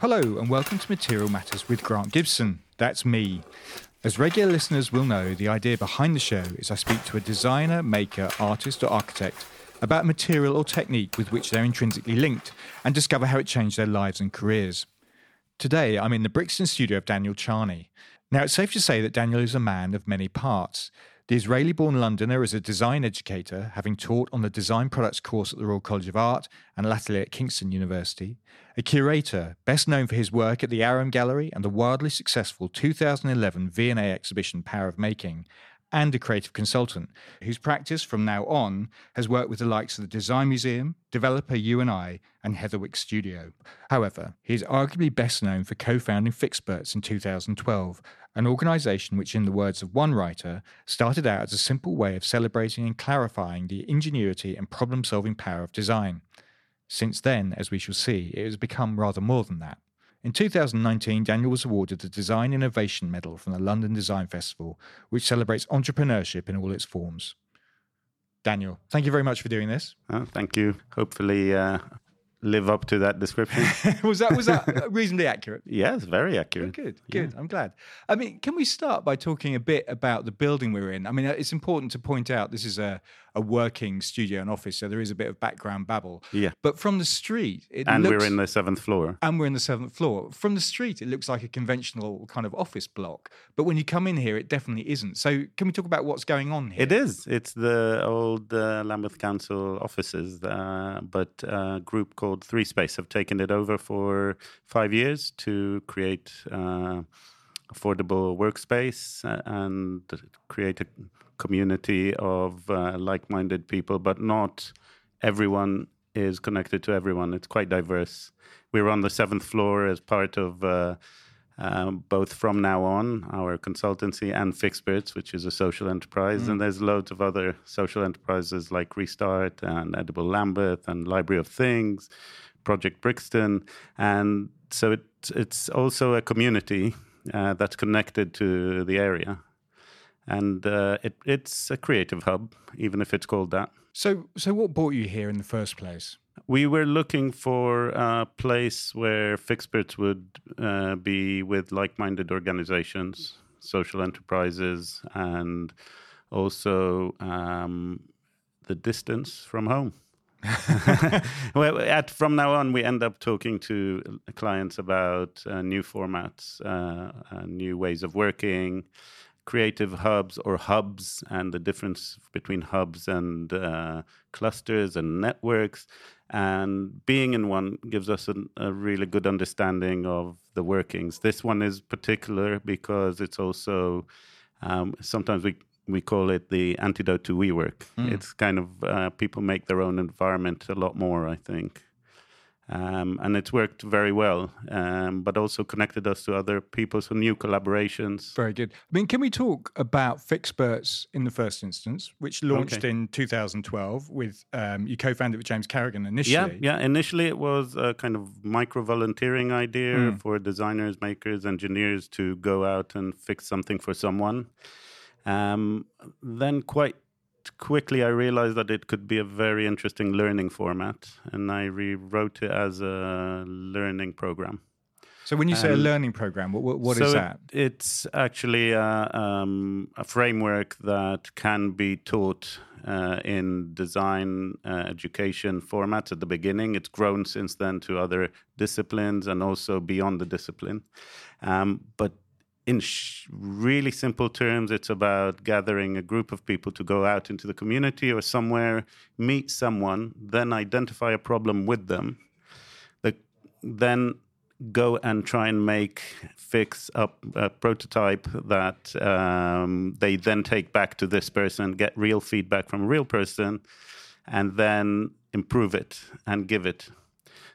Hello, and welcome to Material Matters with Grant Gibson. That's me. As regular listeners will know, the idea behind the show is I speak to a designer, maker, artist, or architect about material or technique with which they're intrinsically linked and discover how it changed their lives and careers. Today, I'm in the Brixton studio of Daniel Charny. Now, it's safe to say that Daniel is a man of many parts. The Israeli born Londoner is a design educator, having taught on the Design Products course at the Royal College of Art and latterly at Kingston University. A curator, best known for his work at the Aram Gallery and the wildly successful 2011 V&A exhibition Power of Making, and a creative consultant whose practice from now on has worked with the likes of the Design Museum, Developer U&I, and Heatherwick Studio. However, he is arguably best known for co-founding Fixperts in 2012, an organisation which, in the words of one writer, started out as a simple way of celebrating and clarifying the ingenuity and problem-solving power of design. Since then, as we shall see, it has become rather more than that. In 2019, Daniel was awarded the Design Innovation Medal from the London Design Festival, which celebrates entrepreneurship in all its forms. Daniel, thank you very much for doing this. Oh, thank you. Hopefully, uh, live up to that description. was that was that reasonably accurate? yes, very accurate. Good, good. Yeah. I'm glad. I mean, can we start by talking a bit about the building we're in? I mean, it's important to point out this is a a working studio and office, so there is a bit of background babble. Yeah. But from the street, and looks, we're in the seventh floor. And we're in the seventh floor. From the street, it looks like a conventional kind of office block, but when you come in here, it definitely isn't. So, can we talk about what's going on here? It is. It's the old uh, Lambeth Council offices, uh, but a group called Three Space have taken it over for five years to create. Uh, affordable workspace uh, and create a community of uh, like-minded people, but not everyone is connected to everyone. It's quite diverse. We're on the seventh floor as part of uh, um, both from now on our consultancy and Fixperts, which is a social enterprise, mm. and there's loads of other social enterprises like Restart and Edible Lambeth and Library of Things, Project Brixton, and so it, it's also a community uh, that's connected to the area. And uh, it, it's a creative hub, even if it's called that. So, so what brought you here in the first place? We were looking for a place where Fixperts would uh, be with like-minded organizations, social enterprises, and also um, the distance from home. well, at, from now on, we end up talking to clients about uh, new formats, uh, uh, new ways of working, creative hubs or hubs, and the difference between hubs and uh, clusters and networks. And being in one gives us a, a really good understanding of the workings. This one is particular because it's also um, sometimes we we call it the antidote to WeWork. Mm. It's kind of uh, people make their own environment a lot more, I think. Um, and it's worked very well, um, but also connected us to other people, so new collaborations. Very good. I mean, can we talk about Fixperts in the first instance, which launched okay. in 2012 with um, you co-founded with James Carrigan initially? Yeah, yeah. Initially, it was a kind of micro volunteering idea mm. for designers, makers, engineers to go out and fix something for someone. Um, then quite quickly I realized that it could be a very interesting learning format, and I rewrote it as a learning program. So when you say um, a learning program, what, what so is that? It, it's actually a, um, a, framework that can be taught uh, in design uh, education formats at the beginning. It's grown since then to other disciplines and also beyond the discipline. Um, but in sh- really simple terms, it's about gathering a group of people to go out into the community or somewhere, meet someone, then identify a problem with them, the, then go and try and make, fix up a prototype that um, they then take back to this person, get real feedback from a real person, and then improve it and give it.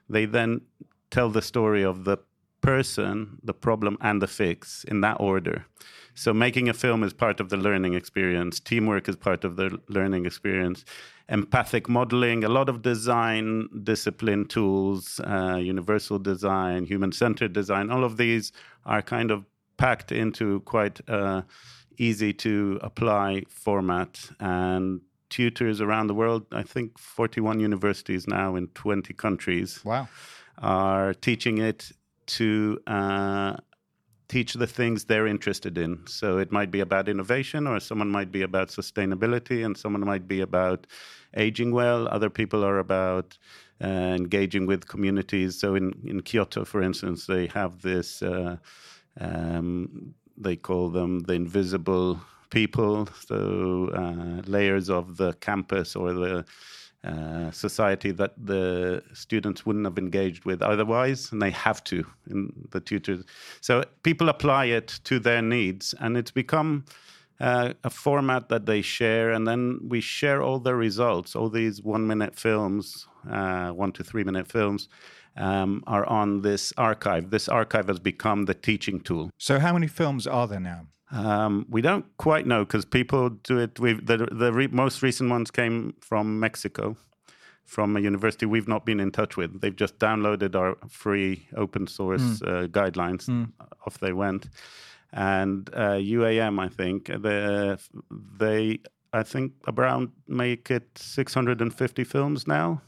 They then tell the story of the person, the problem, and the fix in that order. So making a film is part of the learning experience. Teamwork is part of the learning experience. Empathic modeling, a lot of design discipline tools, uh, universal design, human-centered design. All of these are kind of packed into quite uh, easy to apply format and tutors around the world. I think 41 universities now in 20 countries. Wow. Are teaching it to uh, teach the things they're interested in. So it might be about innovation, or someone might be about sustainability, and someone might be about aging well. Other people are about uh, engaging with communities. So in, in Kyoto, for instance, they have this, uh, um, they call them the invisible people, so uh, layers of the campus or the uh, society that the students wouldn't have engaged with otherwise, and they have to in the tutors. So people apply it to their needs, and it's become uh, a format that they share, and then we share all the results. All these one-minute films, uh, one to three-minute films. Um, are on this archive. This archive has become the teaching tool. So, how many films are there now? Um, we don't quite know because people do it. We've, the the re- most recent ones came from Mexico, from a university we've not been in touch with. They've just downloaded our free open source mm. uh, guidelines. Mm. Off they went, and uh, UAM, I think they, they I think around make it 650 films now.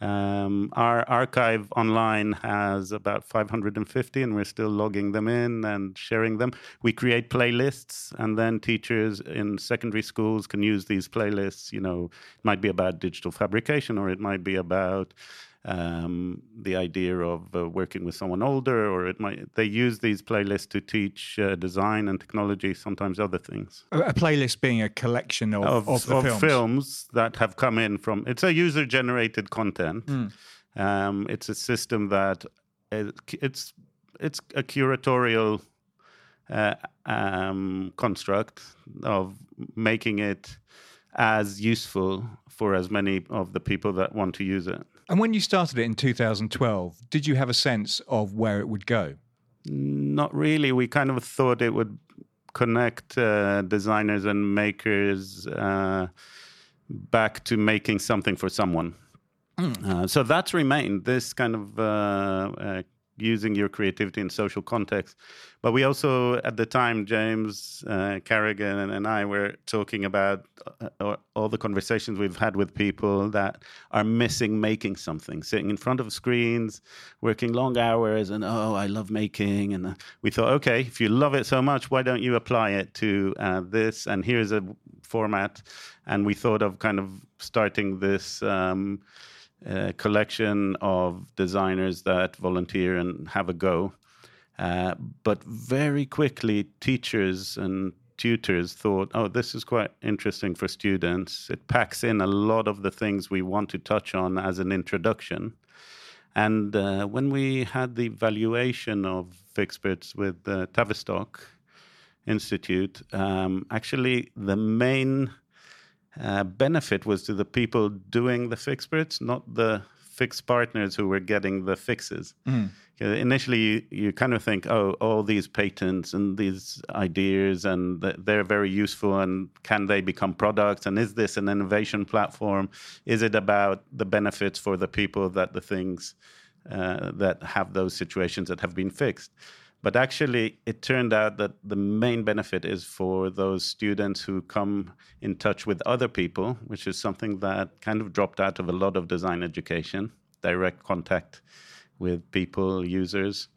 Um, our archive online has about 550, and we're still logging them in and sharing them. We create playlists, and then teachers in secondary schools can use these playlists. You know, it might be about digital fabrication, or it might be about um, the idea of uh, working with someone older, or it might they use these playlists to teach uh, design and technology, sometimes other things. A, a playlist being a collection of of, of, of films. films. that have come in from. It's a user generated content. Mm. Um, it's a system that it, it's it's a curatorial uh, um, construct of making it as useful for as many of the people that want to use it. And when you started it in 2012, did you have a sense of where it would go? Not really. We kind of thought it would connect uh, designers and makers uh, back to making something for someone. Mm. Uh, so that's remained this kind of uh, uh, using your creativity in social context. But we also, at the time, James uh, Carrigan and I were talking about uh, all the conversations we've had with people that are missing making something, sitting in front of screens, working long hours, and oh, I love making. And uh, we thought, okay, if you love it so much, why don't you apply it to uh, this? And here's a format. And we thought of kind of starting this. Um, a collection of designers that volunteer and have a go. Uh, but very quickly, teachers and tutors thought, oh, this is quite interesting for students. It packs in a lot of the things we want to touch on as an introduction. And uh, when we had the valuation of Fixperts with the Tavistock Institute, um, actually the main uh, benefit was to the people doing the Fixperts, not the fix partners who were getting the fixes. Mm. Initially, you, you, kind of think, oh, all these patents and these ideas, and they're very useful, and can they become products? And is this an innovation platform? Is it about the benefits for the people that the things uh, that have those situations that have been fixed? But actually, it turned out that the main benefit is for those students who come in touch with other people, which is something that kind of dropped out of a lot of design education direct contact with people, users.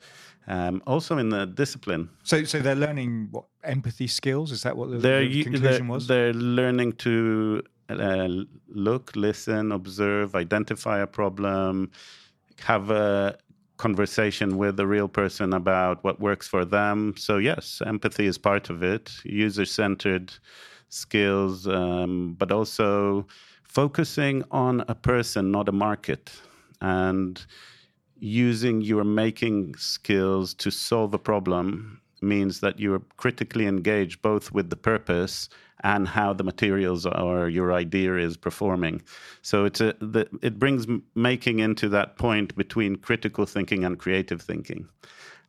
Um, also in the discipline. So, so they're learning what empathy skills. Is that what the, they're, the conclusion they're, was? They're learning to uh, look, listen, observe, identify a problem, have a conversation with a real person about what works for them. So, yes, empathy is part of it, user centered skills, um, but also focusing on a person, not a market, and using your making skills to solve a problem means that you're critically engaged both with the purpose and how the materials or your idea is performing. So it's a, the, it brings making into that point between critical thinking and creative thinking.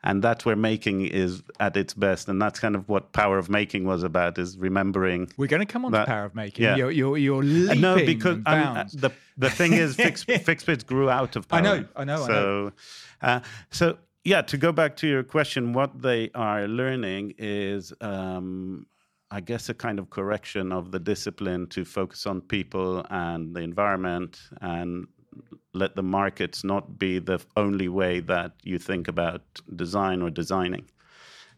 And that's where making is at its best, and that's kind of what Power of Making was about: is remembering. We're going to come on that, to Power of Making. Yeah. You're, you're, you're leaping no, because uh, the the thing is, Fix, Fixperts grew out of Power. I know, I know. So, I know. Uh, so yeah, to go back to your question, what they are learning is um, I guess, a kind of correction of the discipline to focus on people and the environment and let the markets not be the only way that you think about design or designing.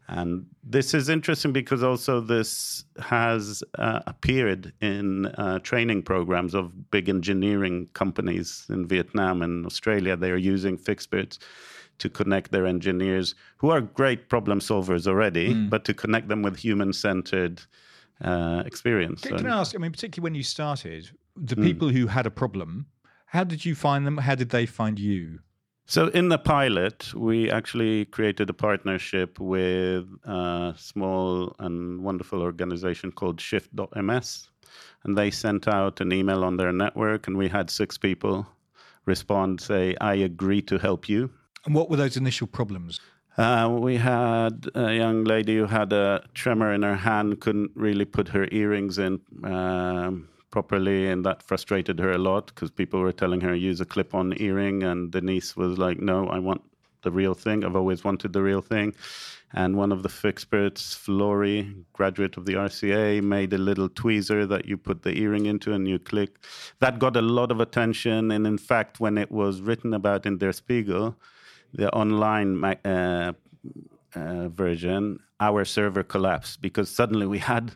And this is interesting because also this has uh, appeared in uh, training programs of big engineering companies in Vietnam and Australia. They are using Fixperts to connect their engineers, who are great problem solvers already, mm. but to connect them with human centered uh, experience. Can, can, I ask? I mean, particularly when you started, the mm. people who had a problem, how did you find them? How did they find you? So in the pilot, we actually created a partnership with a small and wonderful organization called Shift.ms. And they sent out an email on their network, and we had six people respond, say, I agree to help you. And what were those initial problems? Uh, we had a young lady who had a tremor in her hand, couldn't really put her earrings in. Um, properly, and that frustrated her a lot because people were telling her use a clip-on earring, and Denise was like, "No, I want the real thing. I've always wanted the real thing." And one of the Fixperts, Flory, graduate of the RCA, made a little tweezer that you put the earring into and you click. That got a lot of attention, and in fact, when it was written about in Der Spiegel, the online uh, uh, version, our server collapsed because suddenly we had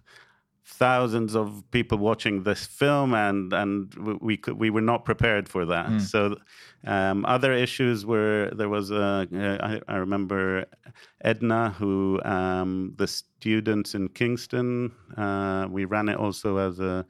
thousands of people watching this film, and and we could, we were not prepared for that. Mm. So um, other issues were there was a I, I remember Edna, who um, the students in Kingston. Uh, we ran it also as a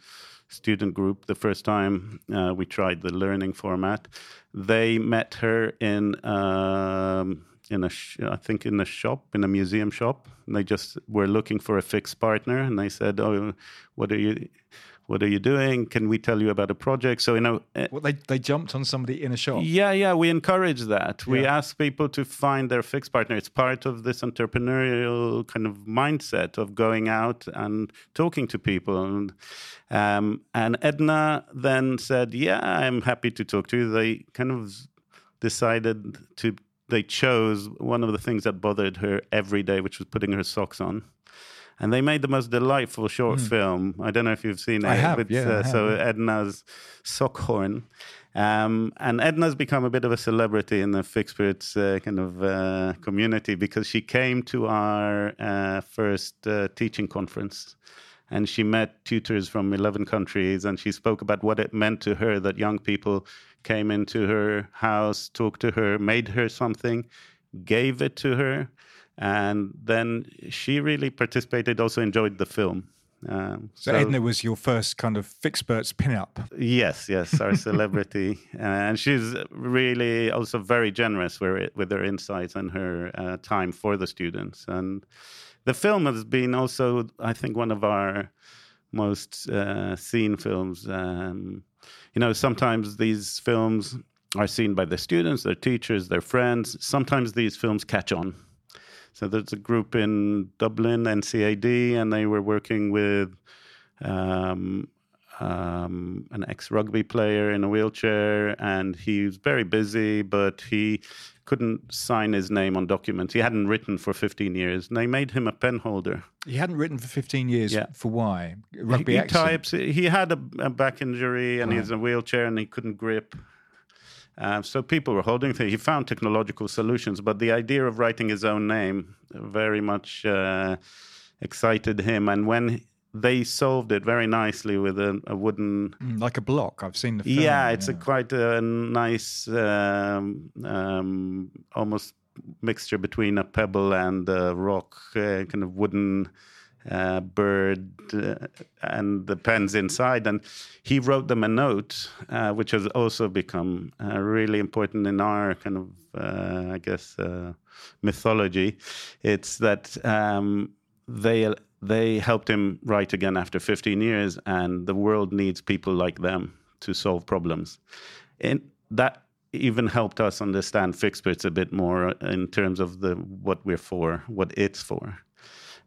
student group the first time uh, we tried the learning format. They met her in. Um, in a sh- I think in a shop in a museum shop. And they just were looking for a fix partner, and they said, "Oh, what are you?" What are you doing? Can we tell you about a project? So you know, uh, well, they they jumped on somebody in a shop. Yeah, yeah, we encourage that. Yeah. We ask people to find their fix partner. It's part of this entrepreneurial kind of mindset of going out and talking to people. And, um, and Edna then said, "Yeah, I'm happy to talk to you." They kind of decided to they chose one of the things that bothered her every day, which was putting her socks on. And they made the most delightful short mm. film. I don't know if you've seen it. I have. It's, yeah, uh, I have, so yeah. Edna's sock horn. Um, and Edna's become a bit of a celebrity in the Fixperts uh, kind of uh, community because she came to our uh, first uh, teaching conference and she met tutors from 11 countries and she spoke about what it meant to her that young people came into her house, talked to her, made her something, gave it to her, and then she really participated. Also enjoyed the film. Um, so, so, Edna was your first kind of Fixperts pinup. Yes, yes, our celebrity, and she's really also very generous with, with her insights and her uh, time for the students. And the film has been also, I think, one of our most uh, seen films. Um, you know, sometimes these films are seen by the students, their teachers, their friends. Sometimes these films catch on. So there's a group in Dublin, NCAD, and they were working with um, um, an ex rugby player in a wheelchair, and he was very busy, but he couldn't sign his name on documents. He hadn't written for 15 years, and they made him a pen holder. He hadn't written for 15 years. Yeah. For why? Rugby he, he types. He had a, a back injury, and right. he's in a wheelchair, and he couldn't grip. Uh, so people were holding things. He found technological solutions, but the idea of writing his own name very much uh, excited him. And when they solved it very nicely with a, a wooden mm, like a block i've seen the film, yeah it's yeah. a quite a nice um, um, almost mixture between a pebble and a rock uh, kind of wooden uh, bird uh, and the pens inside and he wrote them a note uh, which has also become uh, really important in our kind of uh, i guess mythology it's that um, they they helped him write again after 15 years, and the world needs people like them to solve problems. And that even helped us understand Fixperts a bit more in terms of the what we're for, what it's for.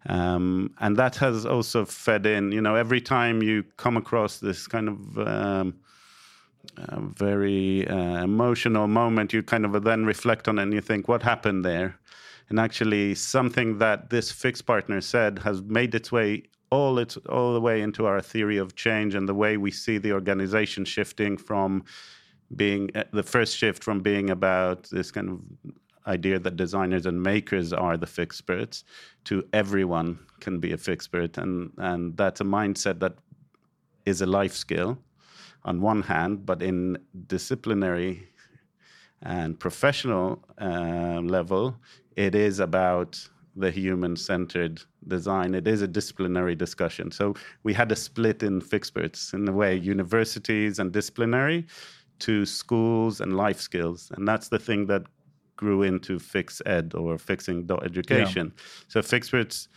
Um, and that has also fed in. You know, every time you come across this kind of um, uh, very uh, emotional moment, you kind of then reflect on it and you think, what happened there? and actually something that this fix partner said has made its way all its all the way into our theory of change and the way we see the organization shifting from being uh, the first shift from being about this kind of idea that designers and makers are the fixperts to everyone can be a fixpert and and that's a mindset that is a life skill on one hand but in disciplinary and professional uh, level it is about the human centered design. It is a disciplinary discussion. So we had a split in fixperts in a way, universities and disciplinary to schools and life skills. And that's the thing that grew into FixEd or fixing education. Yeah. So fixperts,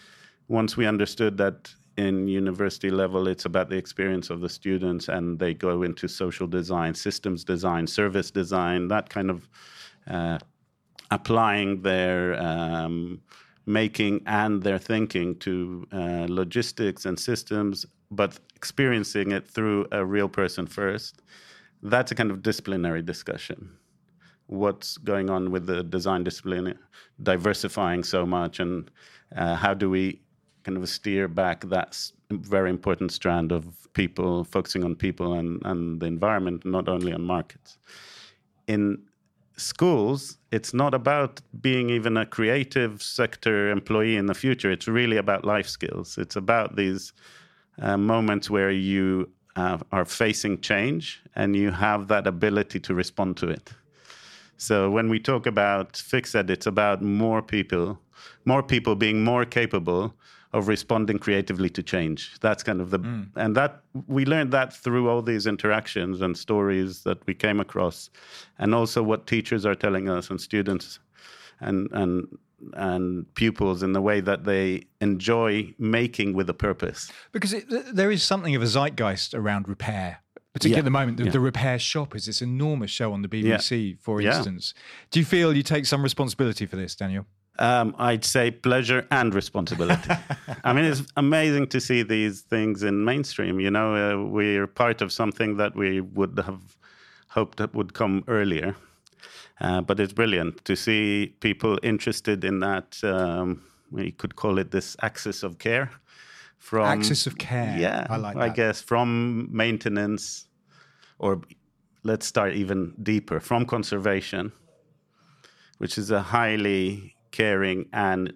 once we understood that in university level it's about the experience of the students and they go into social design systems design service design that kind of uh, applying their um, making and their thinking to uh, logistics and systems, but experiencing it through a real person first. That's a kind of disciplinary discussion. What's going on with the design discipline, diversifying so much, and uh, how do we kind of steer back that very important strand of people, focusing on people and, and the environment, not only on markets. In schools, it's not about being even a creative sector employee in the future. It's really about life skills. It's about these uh, moments where you uh, are facing change and you have that ability to respond to it. So when we talk about fixed it's about more people, more people being more capable of responding creatively to change. That's kind of the mm. and that we learned that through all these interactions and stories that we came across, and also what teachers are telling us and students, and and and pupils in the way that they enjoy making with a purpose. Because it, there is something of a zeitgeist around repair particularly yeah. at the moment, the, yeah. the, repair shop is this enormous show on the BBC, yeah. for instance. Do you feel you take some responsibility for this, Daniel? Um, I'd say pleasure and responsibility. I mean, it's amazing to see these things in mainstream. You know, uh, we're part of something that we would have hoped that would come earlier. Uh, but it's brilliant to see people interested in that. Um, we could call it this axis of care. From axis of care. Yeah, I like. I guess from maintenance, or let's start even deeper from conservation, which is a highly caring and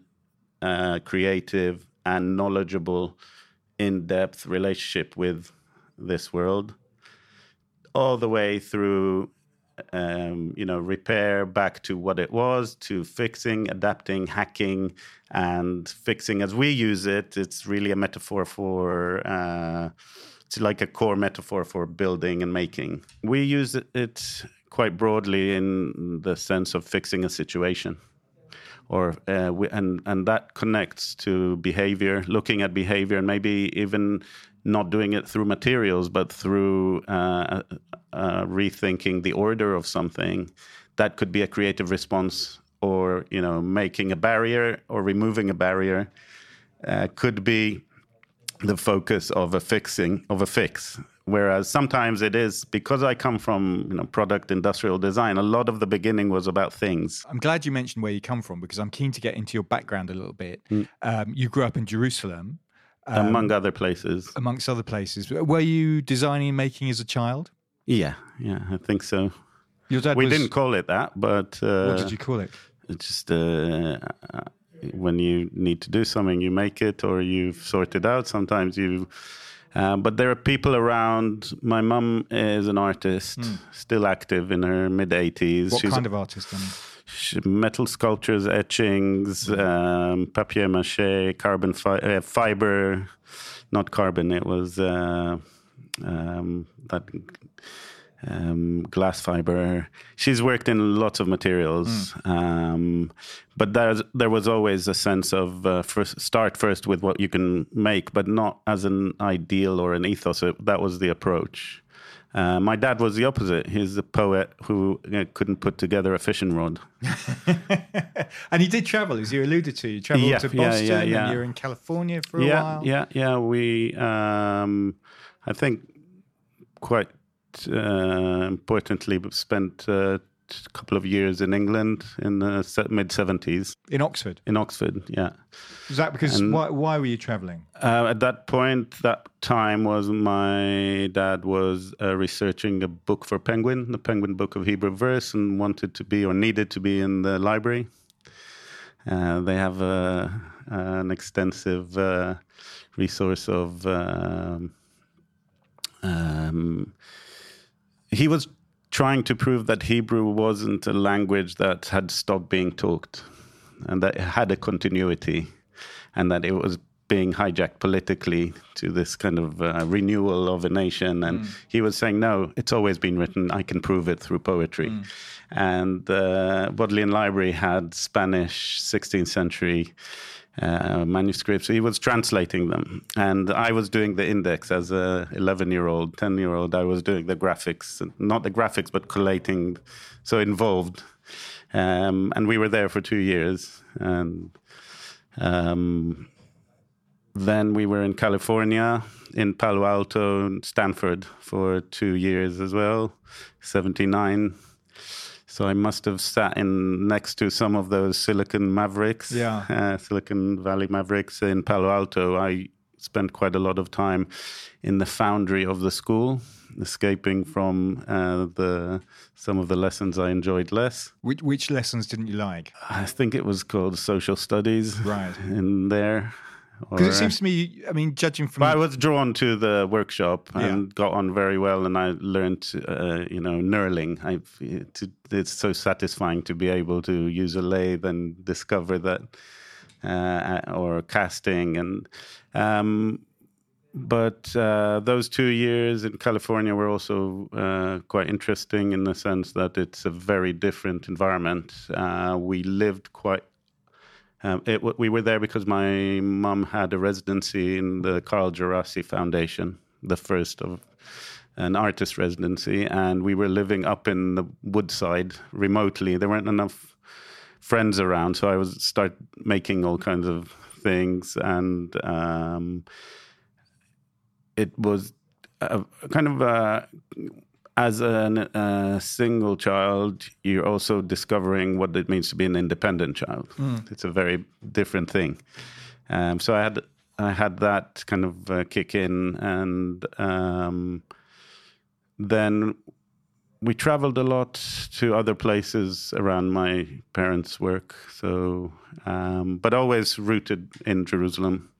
uh, creative and knowledgeable, in depth relationship with this world, all the way through. Um, you know, repair back to what it was, to fixing, adapting, hacking, and fixing as we use it. It's really a metaphor for uh, it's like a core metaphor for building and making. We use it quite broadly in the sense of fixing a situation or uh, we, and and that connects to behavior, looking at behavior, and maybe even not doing it through materials, but through uh, uh, rethinking the order of something. That could be a creative response, or you know, making a barrier or removing a barrier. Uh, could be the focus of a fixing of a fix Whereas sometimes it is because I come from you know product industrial design. A lot of the beginning was about things. I'm glad you mentioned where you come from because I'm keen to get into your background a little bit. Mm. Um, you grew up in Jerusalem, um, among other places. Amongst other places, were you designing and making as a child? Yeah, yeah, I think so. Your dad. We was... didn't call it that, but uh, what did you call it? It's just uh, when you need to do something, you make it, or you sort it out. Sometimes you uh, but there are people around. My mum is an artist, mm. still active in her mid 80s. What She's kind of artist? Metal sculptures, etchings, um, papier mache, carbon fi- uh, fiber, not carbon. It was uh, um, that um, glass fiber. She's worked in lots of materials, mm. um, but there was always a sense of uh, first, start first with what you can make, but not as an ideal or an ethos. That was the approach. Uh, my dad was the opposite. He's a poet who uh, couldn't put together a fishing rod. and he did travel, as you alluded to. You traveled yeah, to Boston, yeah, yeah, and you were in California for a while. Yeah, yeah, We, um, I think, quite uh, importantly, spent uh, couple of years in England in the mid 70s. In Oxford? In Oxford, yeah. Was that because and, why, why were you traveling? Uh, at that point, that time was my dad was uh, researching a book for Penguin, the Penguin Book of Hebrew Verse, and wanted to be or needed to be in the library. Uh, they have a, an extensive uh, resource of. Um, um, he was trying to prove that Hebrew wasn't a language that had stopped being talked and that it had a continuity and that it was being hijacked politically to this kind of uh, renewal of a nation. And mm. he was saying, no, it's always been written. I can prove it through poetry. Mm. And uh, Bodleian Library had Spanish 16th century uh, manuscripts. He was translating them, and I was doing the index as a 11 year old, 10 year old. I was doing the graphics, not the graphics, but collating, so involved. Um, and we were there for two years, and um, then we were in California, in Palo Alto, Stanford for two years as well, 79 so I must have sat in next to some of those Silicon Mavericks, yeah, uh, Silicon Valley Mavericks in Palo Alto. I spent quite a lot of time in the foundry of the school, escaping from uh, the some of the lessons I enjoyed less. Which, which lessons didn't you like? I think it was called social studies. Right in there. Because it seems to me, I mean, judging from. I was drawn to the workshop and yeah. got on very well, and I learned, uh, you know, knurling. I, it's so satisfying to be able to use a lathe and discover that, uh, or casting, and. Um, but uh, those two years in California were also uh, quite interesting in the sense that it's a very different environment. Uh, we lived quite um, it, we were there because my mom had a residency in the Carl Djerassi Foundation, the first of an artist residency, and we were living up in the woodside remotely. There weren't enough friends around, so I was start making all kinds of things, and um, it was a, kind of a as a uh, single child, you're also discovering what it means to be an independent child. Mm. It's a very different thing. Um, so I had I had that kind of uh, kick in, and um, then we traveled a lot to other places around my parents' work. So, um, but always rooted in Jerusalem.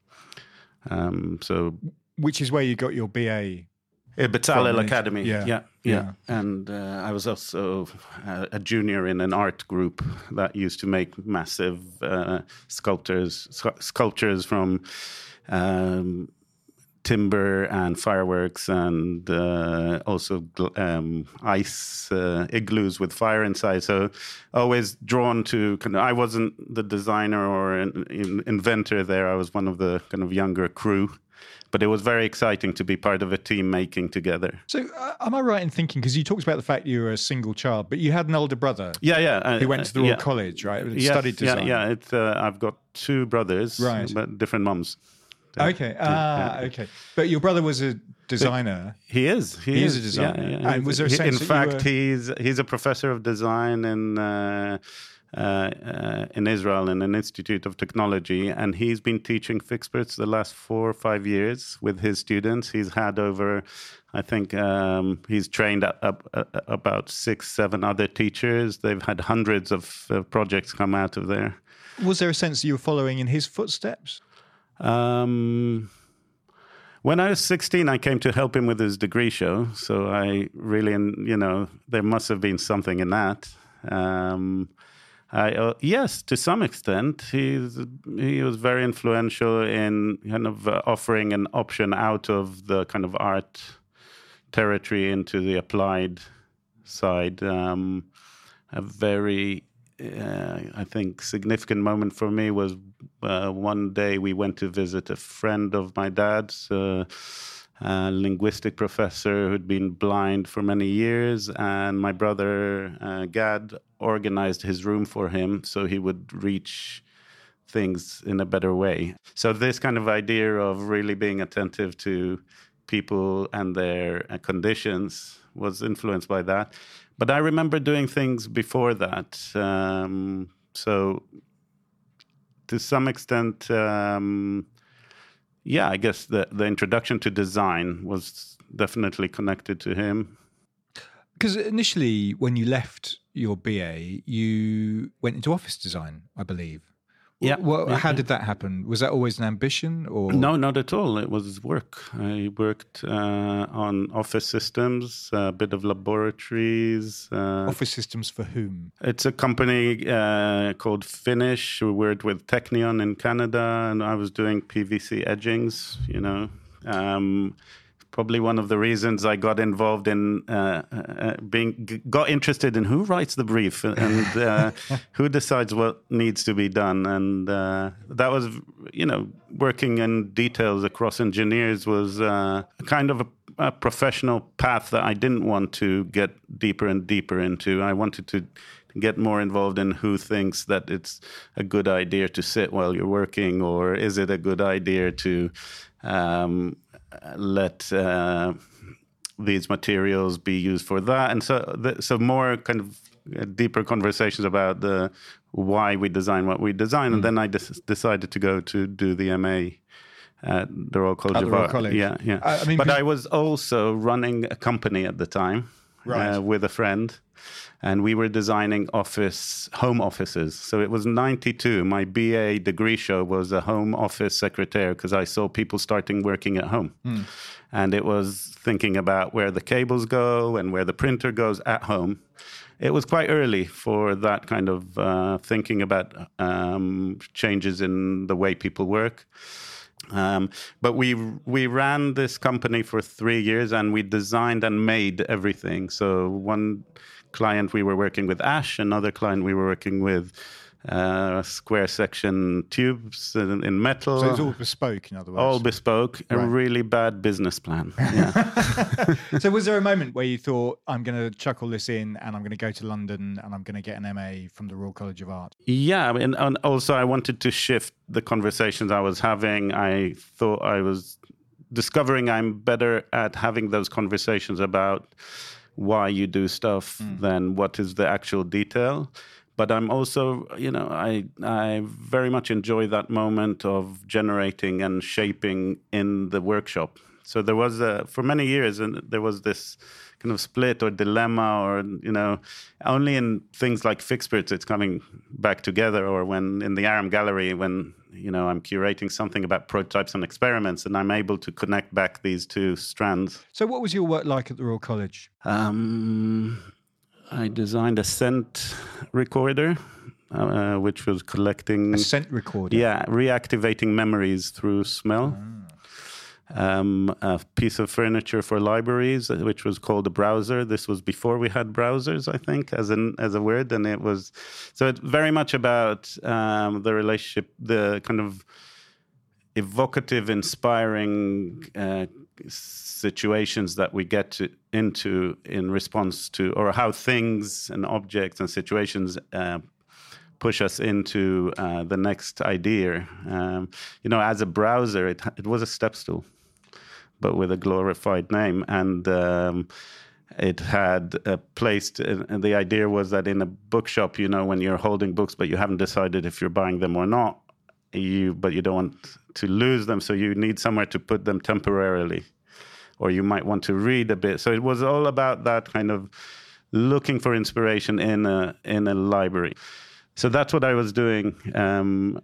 Um, so, which is where you got your BA uh, Bezalel Academy. Yeah. Yeah. Yeah. yeah. And uh, I was also uh, a junior in an art group that used to make massive uh, sculptures, sculptures from um, timber and fireworks and uh, also um, ice uh, igloos with fire inside. So always drawn to kind of, I wasn't the designer or an, an inventor there. I was one of the kind of younger crew but it was very exciting to be part of a team making together. So, uh, am I right in thinking because you talked about the fact you were a single child, but you had an older brother? Yeah, yeah, uh, who went to the Royal yeah. College, right? Yes, studied design. Yeah, yeah. uh, I've got two brothers, right, but different mums. Okay. Ah, okay. But your brother was a designer. He is. He, he is. is. a designer. Yeah, yeah. And was there a sense In fact, were... he's he's a professor of design in uh, uh, uh, in Israel in an institute of technology, and he's been teaching Fixperts the last four or five years with his students. He's had over, I think, um, he's trained up, up, uh, about six, seven other teachers. They've had hundreds of uh, projects come out of there. Was there a sense that you were following in his footsteps? Um, when I was 16, I came to help him with his degree show. So I really, you know, there must have been something in that. Um, I, uh, yes, to some extent, he's he was very influential in kind of uh, offering an option out of the kind of art territory into the applied side. Um, a very, uh, I think, significant moment for me was uh, one day we went to visit a friend of my dad's. Uh, a linguistic professor who'd been blind for many years, and my brother uh, Gad organized his room for him so he would reach things in a better way. So this kind of idea of really being attentive to people and their uh, conditions was influenced by that. But I remember doing things before that. Um, so, to some extent, um, yeah, I guess the, the introduction to design was definitely connected to him. Because initially, when you left your BA, you went into office design, I believe. Yeah. Well, how did that happen? Was that always an ambition, or No, not at all. It was work. I worked uh, on office systems, a bit of laboratories. Uh, office systems for whom? it's a company uh, called Finish. We worked with Teknion in Canada, and I was doing PVC edgings. You know, um, probably one of the reasons I got involved in uh, uh, being got interested in who writes the brief and uh, who decides what needs to be done, and uh, that was, you know, working in details across engineers was uh, kind of a, a professional path that I didn't want to get deeper and deeper into. I wanted to get more involved in who thinks that it's a good idea to sit while you're working, or is it a good idea to um, let uh, these materials be used for that, and so so more kind of uh, deeper conversations about the why we design what we design, and then I des- decided to go to do the MA. At the Royal College At the of Royal Art. College. Yeah, yeah. I- I mean, but I was also running a company at the time Right. uh, with a friend, and we were designing office home offices. So it was '92. My BA degree show was a home office secretary because I saw people starting working at home, and it was thinking about where the cables go and where the printer goes at home. It was quite early for that kind of uh, thinking about um, changes in the way people work. Um, but we we ran this company for three years, and we designed and made everything. So one client we were working with Ash, another client we were working with uh, square section tubes in, in metal. So it's all bespoke, in other words. all bespoke. A really bad business plan. Yeah. so was there a moment where you thought, I'm going to chuck all this in and I'm going to go to London and I'm going to get an MA from the Royal College of Art? Yeah, I mean, and also I wanted to shift the conversations I was having. I thought I was discovering I'm better at having those conversations about why you do stuff than what is the actual detail. But I'm also, you know, I I very much enjoy that moment of generating and shaping in the workshop. So there was a for many years, and there was this kind of split or dilemma, or you know, only in things like Fixperts it's coming back together, or when in the Aram Gallery when you know I'm curating something about prototypes and experiments, and I'm able to connect back these two strands. So what was your work like at the Royal College? Um, I designed a scent recorder, uh, which was collecting. A scent recorder. Yeah, reactivating memories through smell. Um, a piece of furniture for libraries, uh, which was called a browser. This was before we had browsers, I think, as an as a word, and it was so it's very much about um, the relationship, the kind of evocative, inspiring uh, situations that we get to, into in response to, or how things and objects and situations uh, push us into uh, the next idea. Um, you know, as a browser, it, it was a step stool, but with a glorified name. And um, it had a place, and the idea was that in a bookshop, you know, when you're holding books, but you haven't decided if you're buying them or not, you but you don't want to lose them, so you need somewhere to put them temporarily, or you might want to read a bit. So it was all about that kind of looking for inspiration in a in a library. So that's what I was doing um,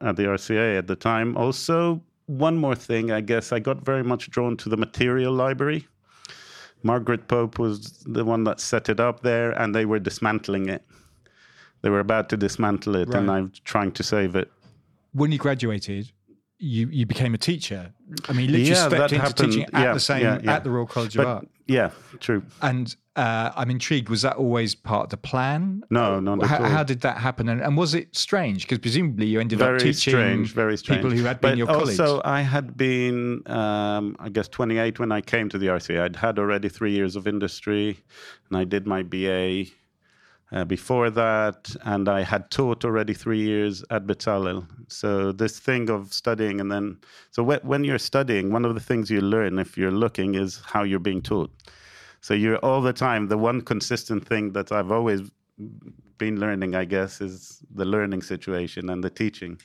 at the RCA at the time. Also, one more thing, I guess I got very much drawn to the material library. Margaret Pope was the one that set it up there, and they were dismantling it. They were about to dismantle it, and I'm trying to save it. When you graduated, you, you became a teacher. I mean, you literally Yeah, stepped into happened. teaching at Yeah, the same yeah, at the Royal College of Art. yeah, true. And uh, I'm intrigued. Was that always part of the plan? No, not at how, all. how did that happen? And, and was it strange? Because presumably you ended up very teaching strange, very strange. people who had but been your colleagues. Also, I had been, um, I guess, 28 when I came to the RCA. I'd had already three years of industry, and I did my BA uh, before that, and I had taught already three years at Bezalel. So this thing of studying, and then so wh- when you're studying, one of the things you learn if you're looking is how you're being taught. So you're all the time. The one consistent thing that I've always been learning, I guess, is the learning situation and the teaching.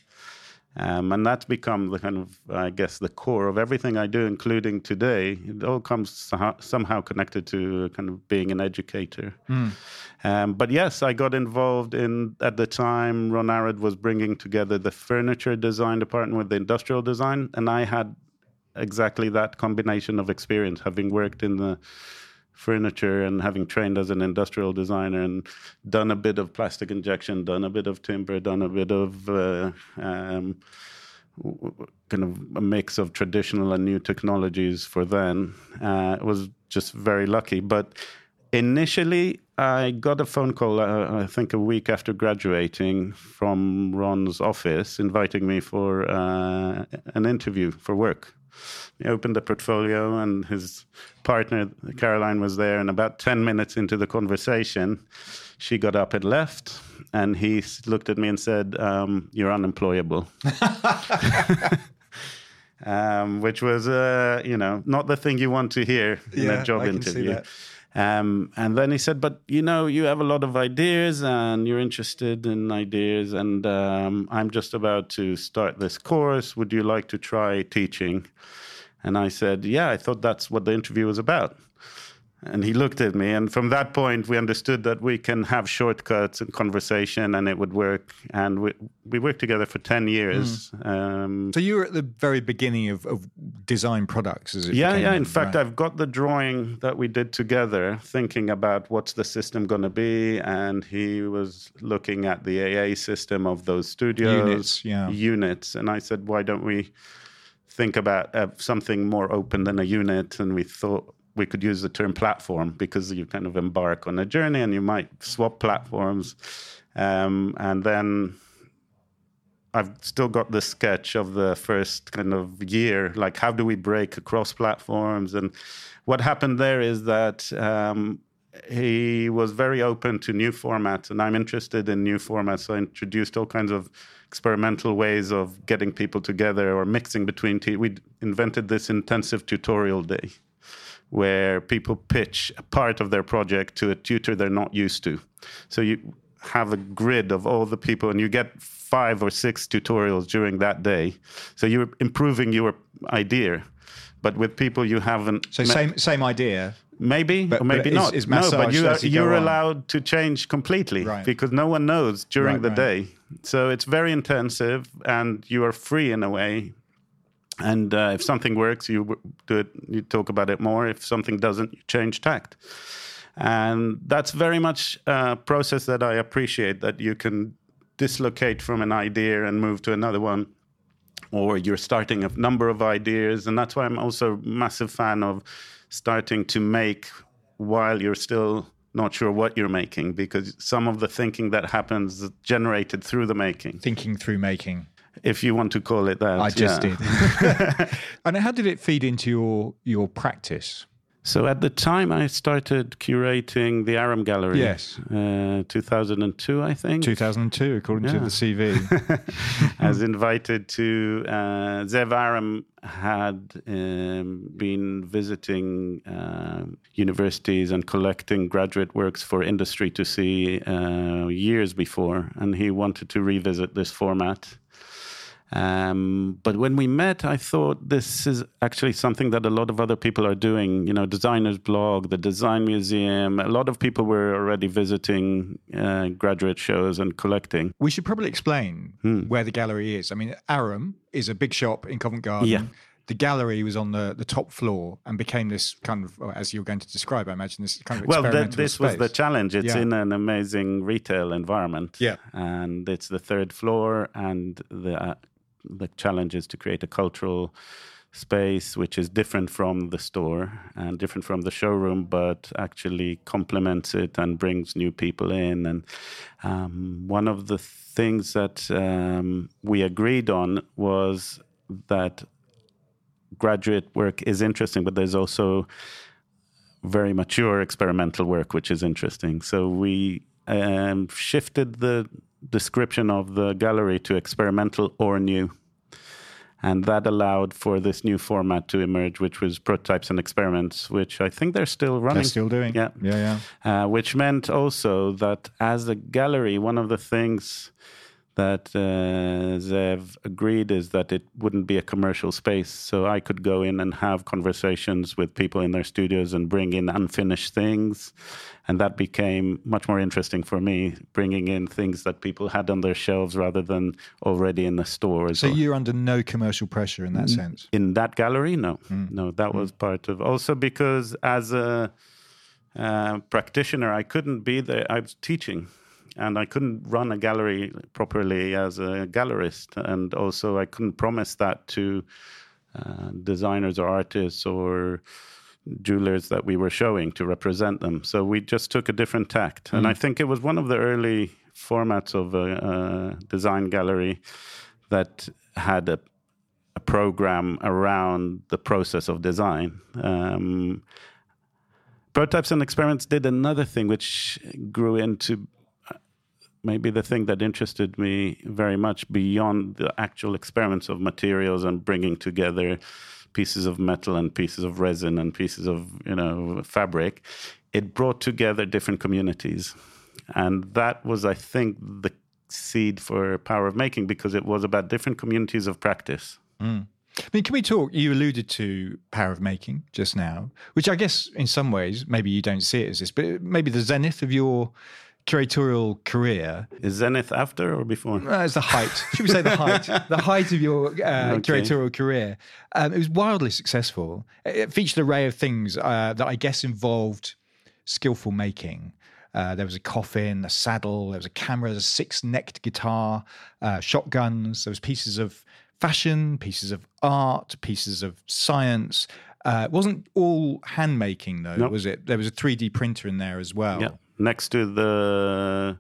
Um, and that's become the kind of, I guess, the core of everything I do, including today. It all comes somehow connected to kind of being an educator. Mm. Um, but yes, I got involved in, at the time, Ron Arad was bringing together the furniture design department with the industrial design. And I had exactly that combination of experience, having worked in the furniture and having trained as an industrial designer and done a bit of plastic injection, done a bit of timber, done a bit of uh, um, kind of a mix of traditional and new technologies for then. Uh, was just very lucky. But initially, I got a phone call, uh, I think a week after graduating, from Ron's office inviting me for uh, an interview for work. He opened the portfolio, and his partner, Caroline, was there. And about 10 minutes into the conversation, she got up and left. And he looked at me and said, um, You're unemployable. um, which was, uh, you know, not the thing you want to hear in yeah, a job interview. Um, and then he said, "But you know, you have a lot of ideas, and you're interested in ideas, and um, I'm just about to start this course. Would you like to try teaching?" And I said, Yeah, I thought that's what the interview was about. And he looked at me, and from that point, we understood that we can have shortcuts in conversation, and it would work. And we we worked together for ten years. Mm. Um, so you were at the very beginning of, of design products, as it yeah, yeah. In fact. I've got the drawing that we did together, thinking about what's the system going to be, and he was looking at the AA system of those studios units, yeah. units, and I said, why don't we? think about uh, something more open than a unit, and we thought we could use the term platform because you kind of embark on a journey and you might swap platforms. Um, and then I've still got the sketch of the first kind of year, like how do we break across platforms? And what happened there is that um, he was very open to new formats, and I'm interested in new formats. So I introduced all kinds of experimental ways of getting people together or mixing between. Te- we invented this intensive tutorial day where people pitch a part of their project to a tutor they're not used to. So you have a grid of all the people, and you get five or six tutorials during that day. So you're improving your idea but with people you haven't. So met. same same idea. Maybe but, or maybe but not. Is, is no, but you are, you're allowed to change completely right. because no one knows during right, the right. day. So it's very intensive, and you are free in a way. And uh, if something works, you do it. You talk about it more. If something doesn't, you change tact. And that's very much a process that I appreciate. That you can dislocate from an idea and move to another one or you're starting a number of ideas. And that's why I'm also a massive fan of starting to make while you're still not sure what you're making, because some of the thinking that happens is generated through the making. Thinking through making. If you want to call it that. I just yeah. did. and how did it feed into your your practice? So at the time, I started curating the Aram Gallery. Yes. Uh, 2002, I think. 2002, according yeah. to the CV. I was invited to. Uh, Zev Aram had um, been visiting uh, universities and collecting graduate works for industry to see uh, years before, and he wanted to revisit this format. Um, but when we met, I thought this is actually something that a lot of other people are doing. You know, Designersblock, the Design Museum, a lot of people were already visiting uh, graduate shows and collecting. We should probably explain hmm. where the gallery is. I mean, Aram is a big shop in Covent Garden. Yeah. The gallery was on the, the top floor and became this kind of, as you're going to describe, I imagine, this kind of well, this space. was the challenge. It's yeah. in an amazing retail environment. Yeah. And it's the third floor, and the uh, the challenge is to create a cultural space which is different from the store and different from the showroom, but actually complements it and brings new people in. And um, one of the things that um, we agreed on was that graduate work is interesting, but there's also very mature experimental work which is interesting. So we um, shifted the description of the gallery to experimental or new. And that allowed for this new format to emerge, which was prototypes and experiments, which I think they're still running. They're still doing. Yeah. Yeah, yeah. Uh, which meant also that as a gallery, one of the things that uh, Zev agreed is that it wouldn't be a commercial space. So I could go in and have conversations with people in their studios and bring in unfinished things. And that became much more interesting for me, bringing in things that people had on their shelves rather than already in the store. So you're under no commercial pressure in that sense? In that gallery, no. Mm. No, that was part of also because as a uh, practitioner, I couldn't be there. I was teaching and I couldn't run a gallery properly as a gallerist, and also I couldn't promise that to uh, designers or artists or jewelers that we were showing to represent them. So we just took a different tact, mm. and I think it was one of the early formats of a, a design gallery that had a, a, program around the process of design. Um, Prototypes and experiments did another thing which grew into maybe the thing that interested me very much beyond the actual experiments of materials and bringing together pieces of metal and pieces of resin and pieces of you know fabric it brought together different communities and that was i think the seed for power of making because it was about different communities of practice mm. I mean, can we talk? You alluded to power of making just now, which I guess in some ways maybe you don't see it as this, but maybe the zenith of your curatorial career. Is Zenith after or before? Uh, it's the height. Should we say the height? the height of your uh, okay. curatorial career. Um, it was wildly successful. It featured an array of things uh, that I guess involved skillful making. Uh, there was a coffin, a saddle, there was a camera, a six-necked guitar, uh, shotguns. There was pieces of fashion, pieces of art, pieces of science. Uh, it wasn't all hand making though, nope. was it? There was a 3D printer in there as well. Yeah next to the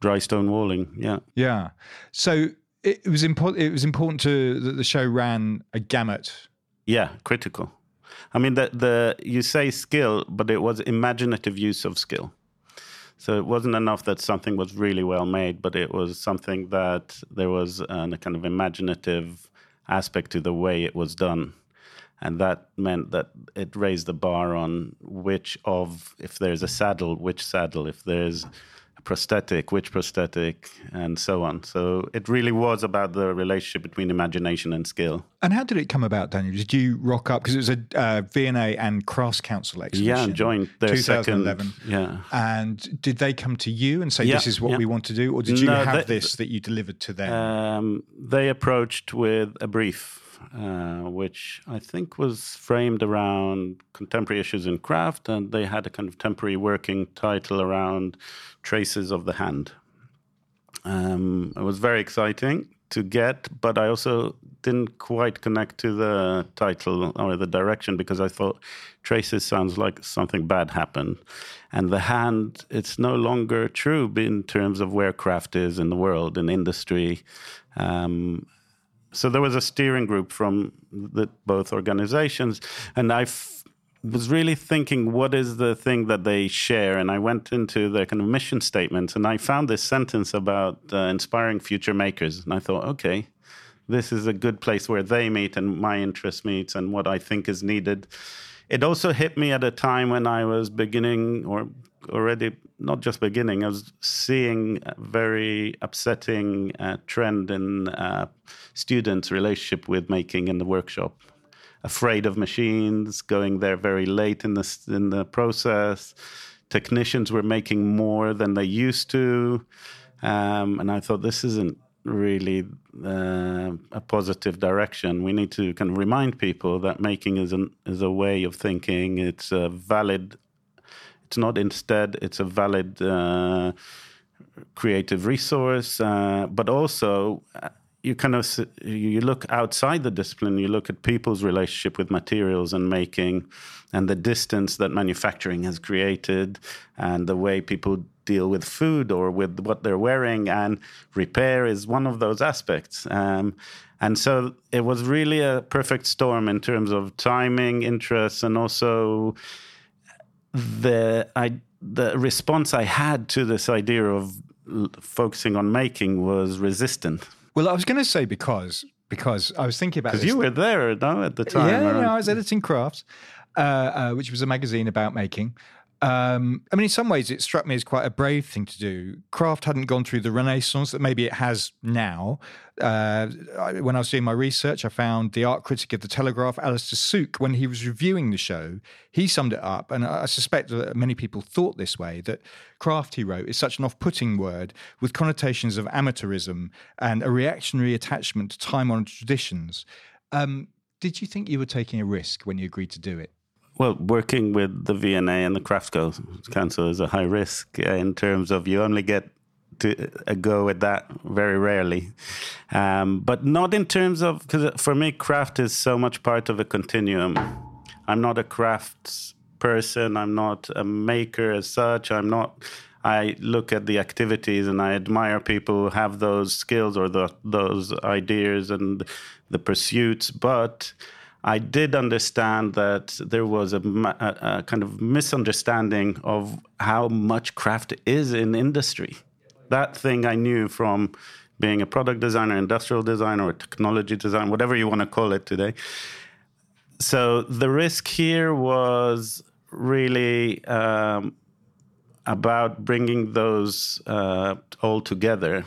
dry stone walling. Yeah. Yeah. So it, was important. It was important to that the show ran a gamut. Yeah, critical. I mean, the the you say skill, but it was imaginative use of skill. So it wasn't enough that something was really well made, but it was something that there was uh, a kind of imaginative aspect to the way it was done and that meant that it raised the bar on which of if there's a saddle which saddle. If there's a prosthetic which prosthetic and so on. So it really was about the relationship between imagination and skill. And how did it come about daniel? Did you rock up? Because it was a uh, V&A and crafts council exhibition. yeah joined their 2011 second, yeah. And did they come to you and say yeah, this is what yeah. we want to do or did you no, have they, this that you delivered to them? Um, they approached with a brief uh, which I think was framed around contemporary issues in craft, and they had a kind of temporary working title around traces of the hand. Um, it was very exciting to get, but I also didn't quite connect to the title or the direction because I thought traces sounds like something bad happened. And the hand, it's no longer true in terms of where craft is in the world, in industry. Um, so there was a steering group from the, both organizations, and I f- was really thinking, what is the thing that they share? And I went into their kind of mission statements, and I found this sentence about uh, inspiring future makers, and I thought, okay, this is a good place where they meet and my interest meets, and what I think is needed. It also hit me at a time when I was beginning or already not just beginning. I was seeing a very upsetting uh, trend in uh, students' relationship with making in the workshop. Afraid of machines, going there very late in the in the process. Technicians were making more than they used to, um, and I thought this isn't really uh, a positive direction. We need to kind of remind people that making is an is a way of thinking. It's a valid it's not instead, it's a valid uh, creative resource, uh, but also uh, you kind of you look outside the discipline you look at people's relationship with materials and making and the distance that manufacturing has created and the way people deal with food or with what they're wearing and repair is one of those aspects. Um, and so it was really a perfect storm in terms of timing interests and also the I the response I had to this idea of focusing on making was resistant. Well, I was going to say because because I was thinking about because you were there, no, at the time. Yeah, yeah I was editing Crafts, uh, uh, which was a magazine about making. Um, I mean, in some ways, it struck me as quite a brave thing to do. Craft hadn't gone through the renaissance that maybe it has now. Uh, when I was doing my research, I found the art critic of the Telegraph, Alistair Sooke, when he was reviewing the show, he summed it up, and I suspect that many people thought this way: that craft, he wrote, is such an off-putting word with connotations of amateurism and a reactionary attachment to time-honored traditions. Um, did you think you were taking a risk when you agreed to do it? Well, working with the V&A and the Craft Council is a high risk in terms of you only get to a go at that very rarely, um, but not in terms of because for me, craft is so much part of a continuum. I'm not a crafts person. I'm not a maker as such. I'm not. I look at the activities and I admire people who have those skills or the, those ideas and the pursuits, but I did understand that there was a, a, a, kind of misunderstanding of how much craft is in industry. That thing I knew from being a product designer, industrial designer, or technology designer, whatever you want to call it today. So the risk here was really um, about bringing those uh, all together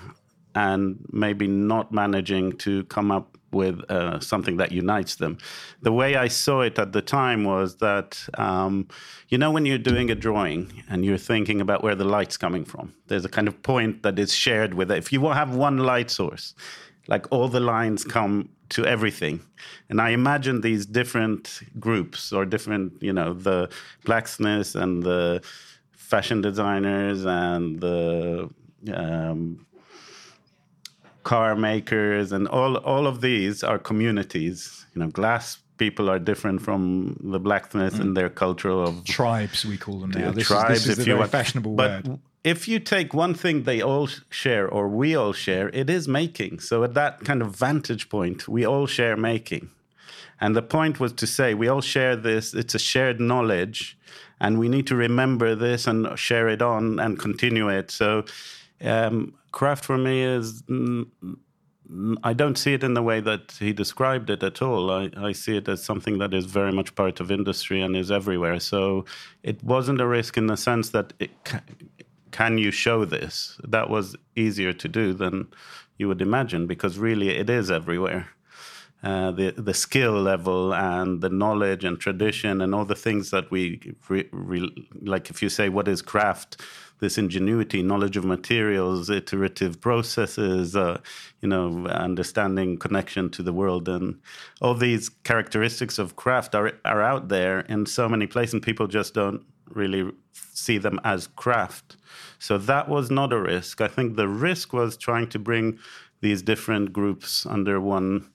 and maybe not managing to come up with uh, something that unites them. The way I saw it at the time was that, um, you know, when you're doing a drawing and you're thinking about where the light's coming from, there's a kind of point that is shared with it. If you have one light source, like all the lines come to everything. And I imagine these different groups or different, you know, the blacksmiths and the fashion designers and the um, car makers, and all all of these are communities. You know, glass people are different from the blacksmiths mm. in their culture of tribes. We call them now. This tribes, is, this is if you want. fashionable but word. If you take one thing they all share, or we all share, it is making. So at that kind of vantage point, we all share making. And the point was to say we all share this. It's a shared knowledge, and we need to remember this and share it on and continue it. So um, craft for me is. I don't see it in the way that he described it at all. I, I, see it as something that is very much part of industry and is everywhere. So it wasn't a risk in the sense that it, can you show this? That was easier to do than you would imagine because really it is everywhere. Uh, the the skill level and the knowledge and tradition and all the things that we re, re, like. If you say what is craft, this ingenuity, knowledge of materials, iterative processes, uh, you know, understanding connection to the world, and all these characteristics of craft are are out there in so many places, and people just don't really see them as craft. So that was not a risk. I think the risk was trying to bring these different groups under one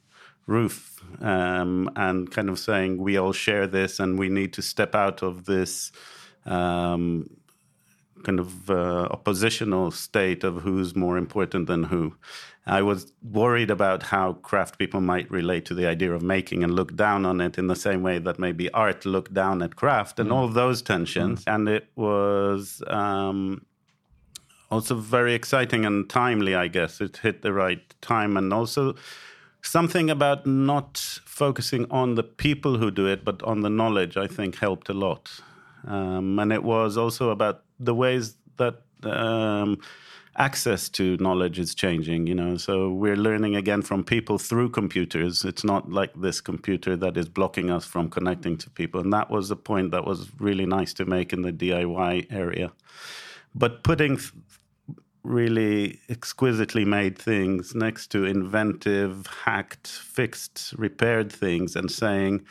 roof um, and kind of saying we all share this and we need to step out of this um, kind of uh, oppositional state of who's more important than who. I was worried about how craft people might relate to the idea of making and look down on it in the same way that maybe art looked down at craft and mm. all those tensions. Mm. And it was um, also very exciting and timely, I guess. It hit the right time. And also something about not focusing on the people who do it, but on the knowledge, I think helped a lot. Um, and it was also about the ways that um, access to knowledge is changing. You know, so we're learning again from people through computers. It's not like this computer that is blocking us from connecting to people. And that was the point that was really nice to make in the DIY area. But putting really exquisitely made things next to inventive, hacked, fixed, repaired things and saying,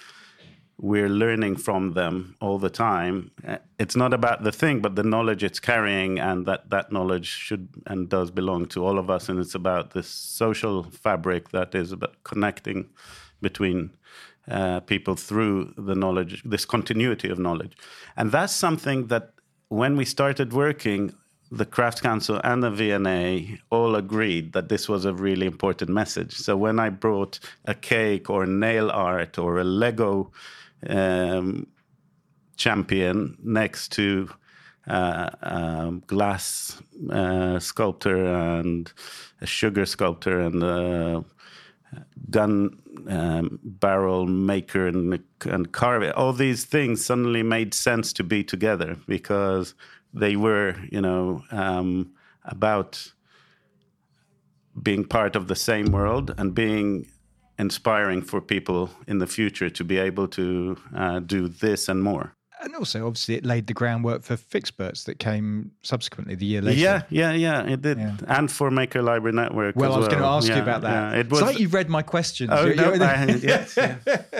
we're learning from them all the time. It's not about the thing, but the knowledge it's carrying, and that that knowledge should and does belong to all of us. And it's about this social fabric that is about connecting between uh, people through the knowledge, this continuity of knowledge. And that's something that when we started working, the Craft Council and the V&A all agreed that this was a really important message. So when I brought a cake or nail art or a Lego um, champion next to uh, um, glass uh, sculptor and a sugar sculptor and a gun um, barrel maker and, and carver. All these things suddenly made sense to be together because they were, you know, um, about being part of the same world and being inspiring for people in the future to be able to uh, do this and more and also obviously it laid the groundwork for Fixperts that came subsequently the year later. Yeah, yeah, yeah, it did, yeah. and for Maker Library Network. Well, I was well. going to ask yeah, you about that. Yeah, it was it's like you've read my questions. Oh no, I, yes,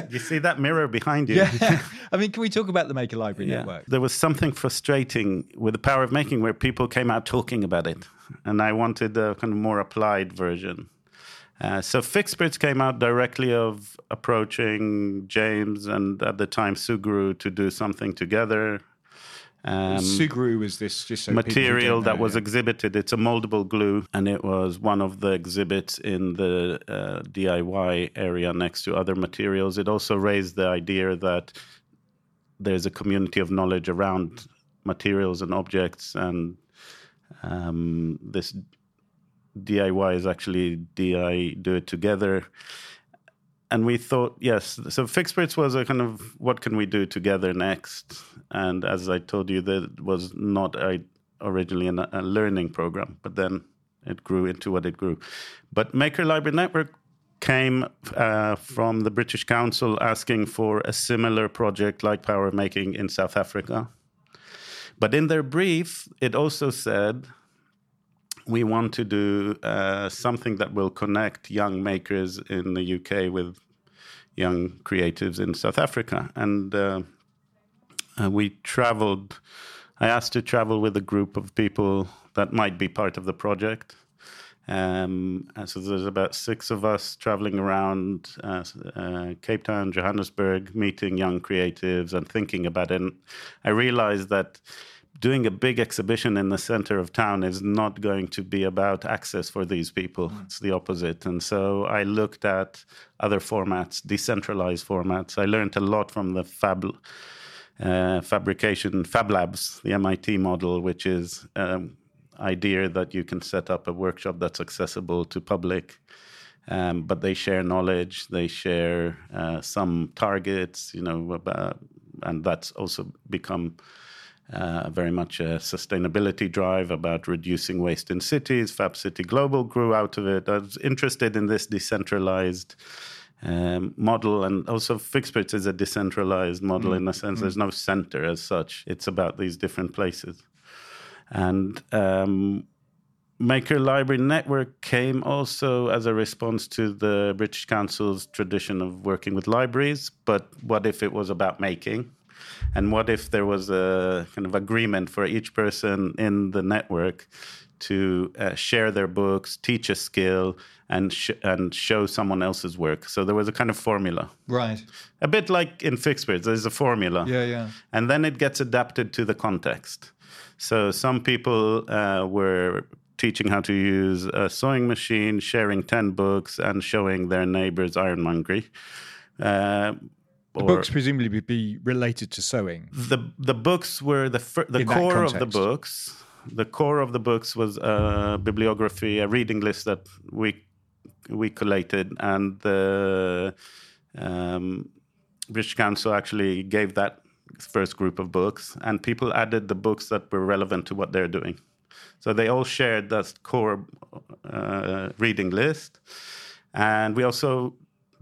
you see that mirror behind you. Yeah. I mean, can we talk about the Maker Library Network? There was something frustrating with the power of making where people came out talking about it, and I wanted a kind of more applied version. Uh, so Fixperts came out directly of approaching James and at the time Sugru to do something together. Um, Sugru was this just so material know, that was yeah. exhibited. It's a moldable glue, and it was one of the exhibits in the uh, DIY area next to other materials. It also raised the idea that there's a community of knowledge around materials and objects, and um, this DIY is actually DI do it together. And we thought, yes, so Fixperts was a kind of what can we do together next? And as I told you, that was not a, originally a, a learning program, but then it grew into what it grew. But Maker Library Network came uh, from the British Council asking for a similar project like Power Making in South Africa. But in their brief, it also said we want to do uh, something that will connect young makers in the UK with young creatives in South Africa. And uh, uh, we traveled, I asked to travel with a group of people that might be part of the project. Um, so there's about six of us traveling around uh, uh, Cape Town, Johannesburg, meeting young creatives and thinking about it. And I realized that doing a big exhibition in the center of town is not going to be about access for these people. Mm. It's the opposite. And so I looked at other formats, decentralized formats. I learned a lot from the Fab uh, fabrication Fab Labs, the MIT model, which is um, idea that you can set up a workshop that's accessible to public. Um, but they share knowledge, they share uh, some targets, you know, about, and that's also become uh, very much a sustainability drive about reducing waste in cities. Fab City Global grew out of it. I was interested in this decentralized um, model, and also Fixperts is a decentralized model mm. in a sense. Mm. There's no center as such. It's about these different places, and um, Maker Library Network came also as a response to the British Council's tradition of working with libraries. But what if it was about making? And what if there was a kind of agreement for each person in the network to uh, share their books, teach a skill, and sh- and show someone else's work? So there was a kind of formula, right? A bit like in Fixperts, there's a formula, yeah, yeah, and then it gets adapted to the context. So some people uh, were teaching how to use a sewing machine, sharing 10 books, and showing their neighbors ironmongery. Uh, the books presumably would be related to sewing. The the books were the fir- the In core of the books. The core of the books was a bibliography, a reading list that we we collated, and the um, British Council actually gave that first group of books, and people added the books that were relevant to what they're doing. So they all shared that core uh, reading list, and we also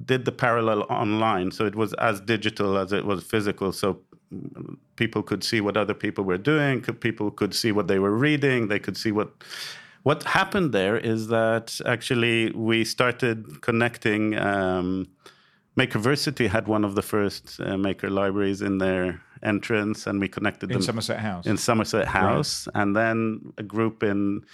did the parallel online, so it was as digital as it was physical. So people could see what other people were doing. People could see what they were reading. They could see what what happened there is that actually we started connecting. Um, Makerversity had one of the first uh, maker libraries in their entrance, and we connected in them Somerset House. In Somerset House, right. and then a group in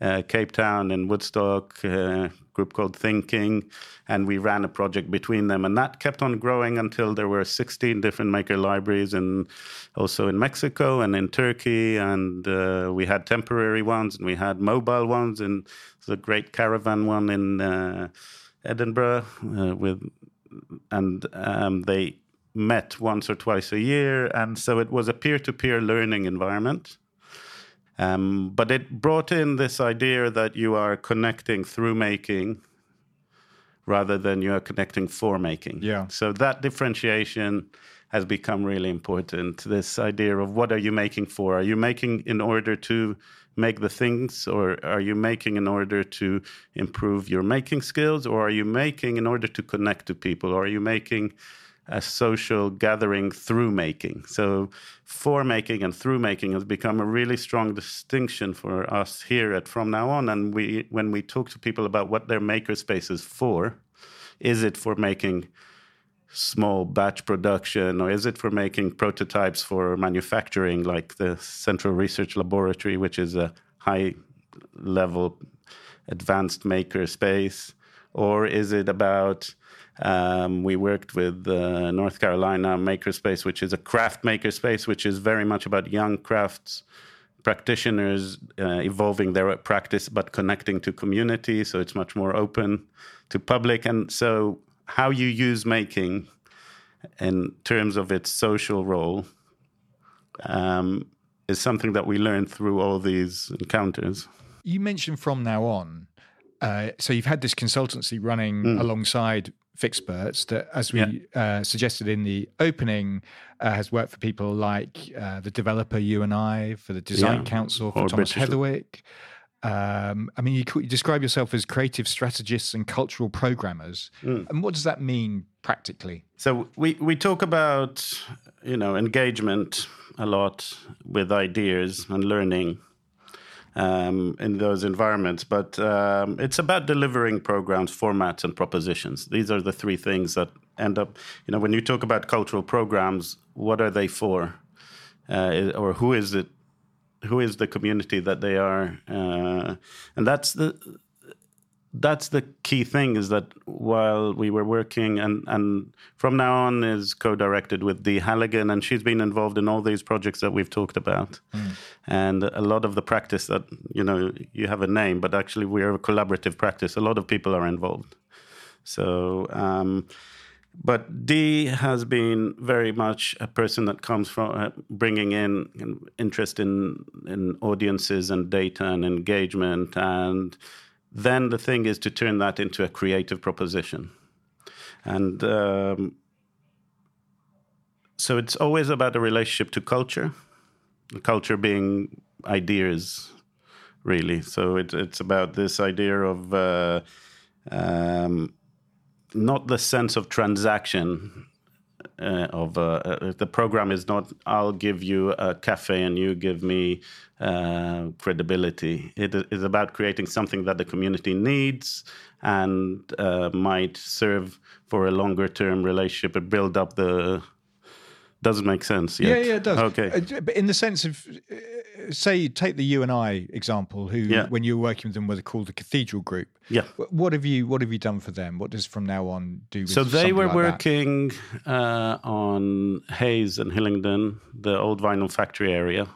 uh, Cape Town and Woodstock, uh, group called Thinking, and we ran a project between them. And that kept on growing until there were 16 different maker libraries, and also in Mexico and in Turkey. And uh, we had temporary ones and we had mobile ones, and the great caravan one in uh, Edinburgh uh, with, and um, they met once or twice a year, and so it was a peer-to-peer learning environment Um, but it brought in this idea that you are connecting through making rather than you are connecting for making. Yeah. So that differentiation has become really important. This idea of what are you making for? Are you making in order to make the things, or are you making in order to improve your making skills, or are you making in order to connect to people, or are you making a social gathering through making? So, for making and through making has become a really strong distinction for us here at From Now On. And we, when we talk to people about what their makerspace is for, is it for making small batch production or is it for making prototypes for manufacturing like the central research laboratory which is a high level advanced maker space or is it about um, we worked with uh, north carolina makerspace which is a craft makerspace which is very much about young crafts practitioners uh, evolving their practice but connecting to community so it's much more open to public and so how you use making in terms of its social role um, is something that we learn through all these encounters. You mentioned from now on, uh, so you've had this consultancy running mm. alongside Fixperts that, as we yeah. uh, suggested in the opening, uh, has worked for people like uh, the developer U+I, for the Design yeah. Council, for or Thomas British. Heatherwick. Um, I mean, you, you, describe yourself as creative strategists and cultural programmers. Mm. And what does that mean practically? So we, we talk about, you know, engagement a lot with ideas and learning um, in those environments. But um, it's about delivering programs, formats, and propositions. These are the three things that end up, you know, when you talk about cultural programs, what are they for? Uh, or who is it who is the community that they are, uh, and that's the that's the key thing is that while we were working and and from now on is co-directed with Dee Halligan and she's been involved in all these projects that we've talked about. Mm. and a lot of the practice that you know you have a name but actually we're a collaborative practice. A lot of people are involved. So um, but Dee has been very much a person that comes from uh, bringing in interest in in audiences and data and engagement, and then the thing is to turn that into a creative proposition, and um, so it's always about a relationship to culture, culture being ideas, really. So it, it's about this idea of. Uh, um, not the sense of transaction uh, of uh, uh, the program is not I'll give you a cafe and you give me uh, credibility. It is about creating something that the community needs and uh, might serve for a longer term relationship and build up the. Doesn't make sense. Yet. Yeah, yeah, it does. Okay, uh, but in the sense of say take the U+I example, who yeah. when you were working with them were called the Cathedral Group. Yeah. What have you What have you done for them? What does from now on do? so they were like working uh, on Hayes and Hillingdon, the old vinyl factory area,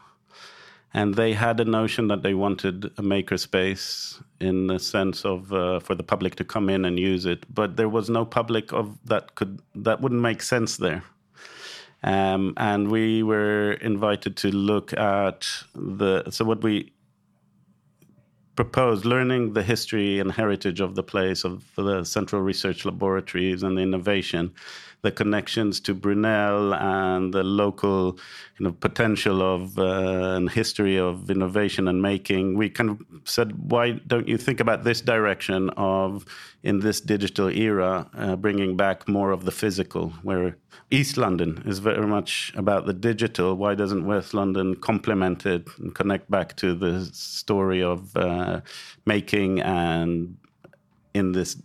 and they had a notion that they wanted a makerspace in the sense of uh, for the public to come in and use it, but there was no public of that could that wouldn't make sense there. Um, and we were invited to look at the so what we proposed learning the history and heritage of the place of the central research laboratories and the innovation the connections to Brunel and the local you know, potential of uh, and history of innovation and making, we kind of said, why don't you think about this direction of in this digital era, uh, bringing back more of the physical, where East London is very much about the digital. Why doesn't West London complement it and connect back to the story of uh, Uh, making and in this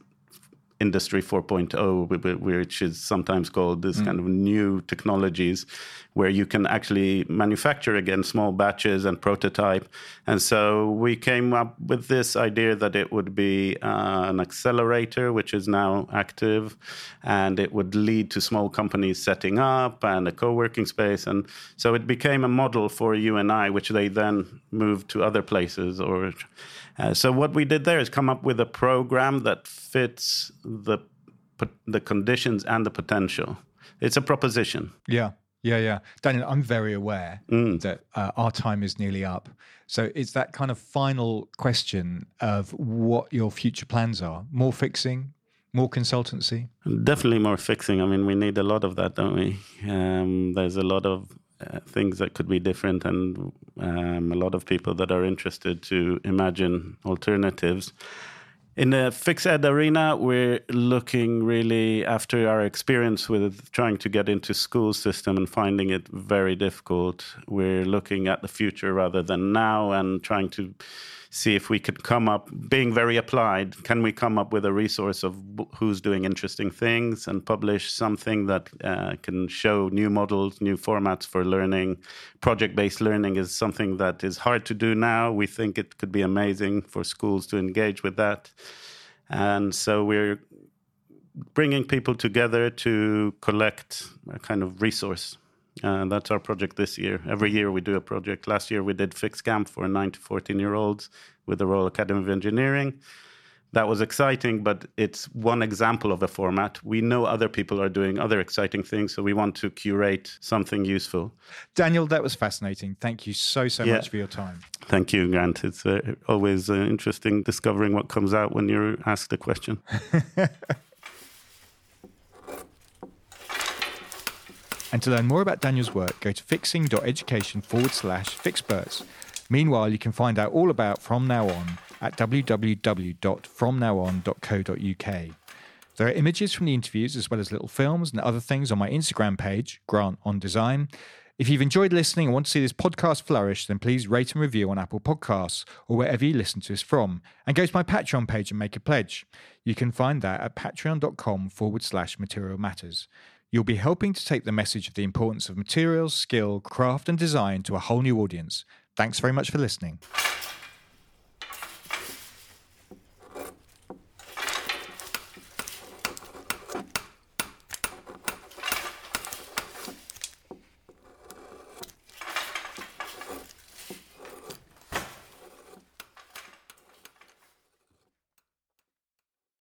industry 4.0 which is sometimes called this mm. kind of new technologies where you can actually manufacture again small batches and prototype and so we came up with this idea that it would be uh, an accelerator which is now active and it would lead to small companies setting up and a co-working space and so it became a model for U+I which they then moved to other places or uh, so what we did there is come up with a program that fits the the conditions and the potential. It's a proposition. Yeah. Yeah, yeah. Daniel, I'm very aware Mm. that uh, our time is nearly up. So it's that kind of final question of what your future plans are. More fixing, more consultancy. Definitely more fixing. I mean, we need a lot of that, don't we? Um, there's a lot of uh, things that could be different, and um, a lot of people that are interested to imagine alternatives. In the FixEd arena, we're looking really after our experience with trying to get into school system and finding it very difficult. We're looking at the future rather than now and trying to see if we could come up, being very applied, can we come up with a resource of who's doing interesting things and publish something that uh, can show new models, new formats for learning? Project based learning is something that is hard to do now. We think it could be amazing for schools to engage with that. And so we're bringing people together to collect a kind of resource. Uh, that's our project this year. Every year we do a project. Last year we did Fix Camp for 9 to 14 year olds with the Royal Academy of Engineering. That was exciting, but it's one example of a format. We know other people are doing other exciting things, so we want to curate something useful. Daniel, that was fascinating. Thank you so, so Yeah. much for your time. Thank you, Grant. It's uh, always uh, interesting discovering what comes out when you're asked a question. And to learn more about Daniel's work, go to fixing.education forward slash fixperts. Meanwhile, you can find out all about From Now On at www.fromnowon.co.uk. There are images from the interviews as well as little films and other things on my Instagram page, Grant on Design. If you've enjoyed listening and want to see this podcast flourish, then please rate and review on Apple Podcasts or wherever you listen to us from. And go to my Patreon page and make a pledge. You can find that at patreon.com forward slash material matters. You'll be helping to take the message of the importance of materials, skill, craft, and design to a whole new audience. Thanks very much for listening.